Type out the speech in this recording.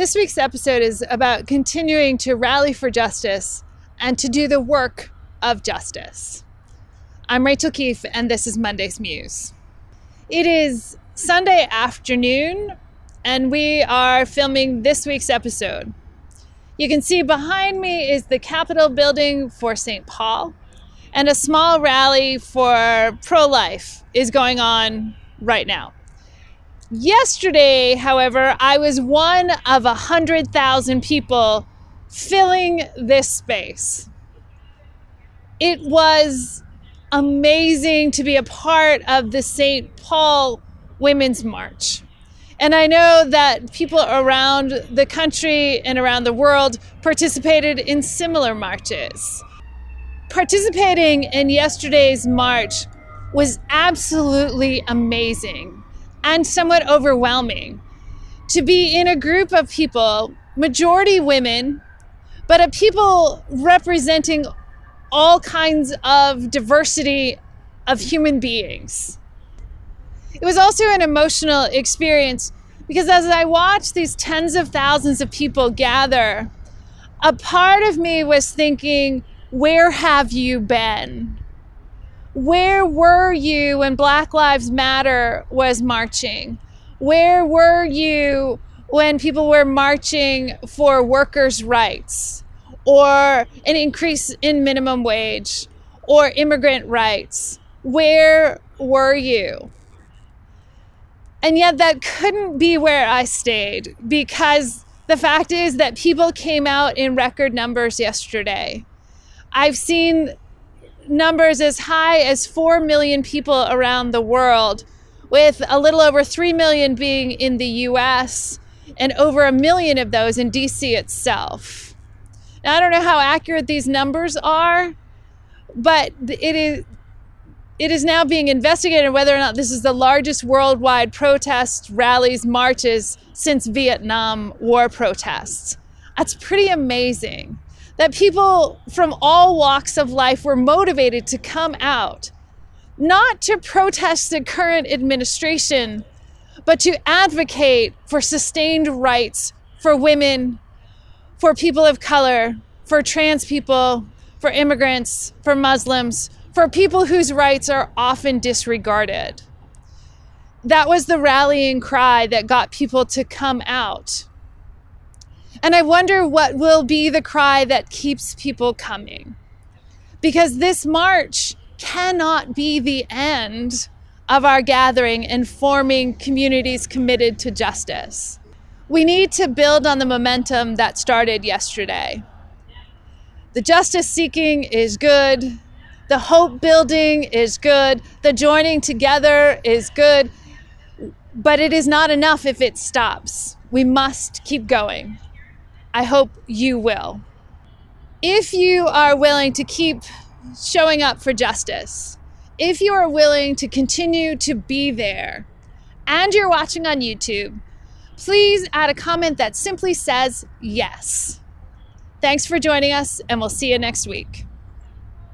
This week's episode is about continuing to rally for justice and to do the work of justice. I'm Rachael Keefe, and this is Monday's Muse. It is Sunday afternoon, and we are filming this week's episode. You can see behind me is the Capitol building for St. Paul, and a small rally for pro life is going on right now. Yesterday, however, I was one of a hundred thousand people filling this space. It was amazing to be a part of the St. Paul Women's March. And I know that people around the country and around the world participated in similar marches. Participating in yesterday's march was absolutely amazing and somewhat overwhelming to be in a group of people, majority women, but a people representing all kinds of diversity of human beings. It was also an emotional experience because as I watched these tens of thousands of people gather, a part of me was thinking, where have you been? Where were you when Black Lives Matter was marching? Where were you when people were marching for workers' rights or an increase in minimum wage or immigrant rights? Where were you? And yet, that couldn't be where I stayed because the fact is that people came out in record numbers yesterday. I've seen numbers as high as 4 million people around the world, with a little over 3 million being in the US and over a million of those in DC itself. Now, I don't know how accurate these numbers are, but it is. It is now being investigated whether or not this is the largest worldwide protests, rallies, marches since Vietnam War protests. That's pretty amazing that people from all walks of life were motivated to come out, not to protest the current administration, but to advocate for sustained rights for women, for people of color, for trans people, for immigrants, for Muslims, for people whose rights are often disregarded. That was the rallying cry that got people to come out. And I wonder what will be the cry that keeps people coming. Because this march cannot be the end of our gathering and forming communities committed to justice. We need to build on the momentum that started yesterday. The justice seeking is good. The hope building is good. The joining together is good. But it is not enough if it stops. We must keep going. I hope you will. If you are willing to keep showing up for justice, if you are willing to continue to be there, and you're watching on YouTube, please add a comment that simply says yes. Thanks for joining us, and we'll see you next week.